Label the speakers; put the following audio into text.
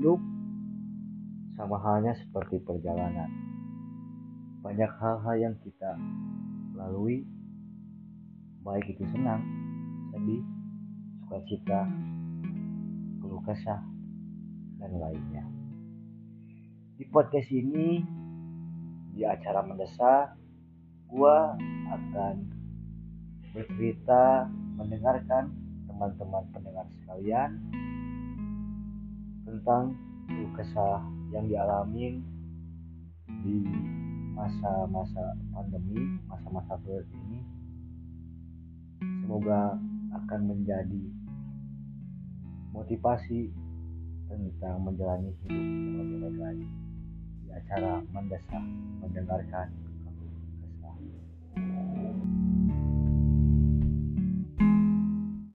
Speaker 1: Hidup sama halnya seperti perjalanan. Banyak hal-hal yang kita lalui, baik itu senang, sedih, sukacita, keluh kesah, dan lainnya. Di podcast ini, di acara mendesak, gua akan bercerita mendengarkan teman-teman pendengar sekalian tentang kesah yang dialami di masa-masa pandemi, masa-masa sulit ini. Semoga akan menjadi motivasi tentang menjalani hidup yang lebih baik lagi di acara mendesak mendengarkan.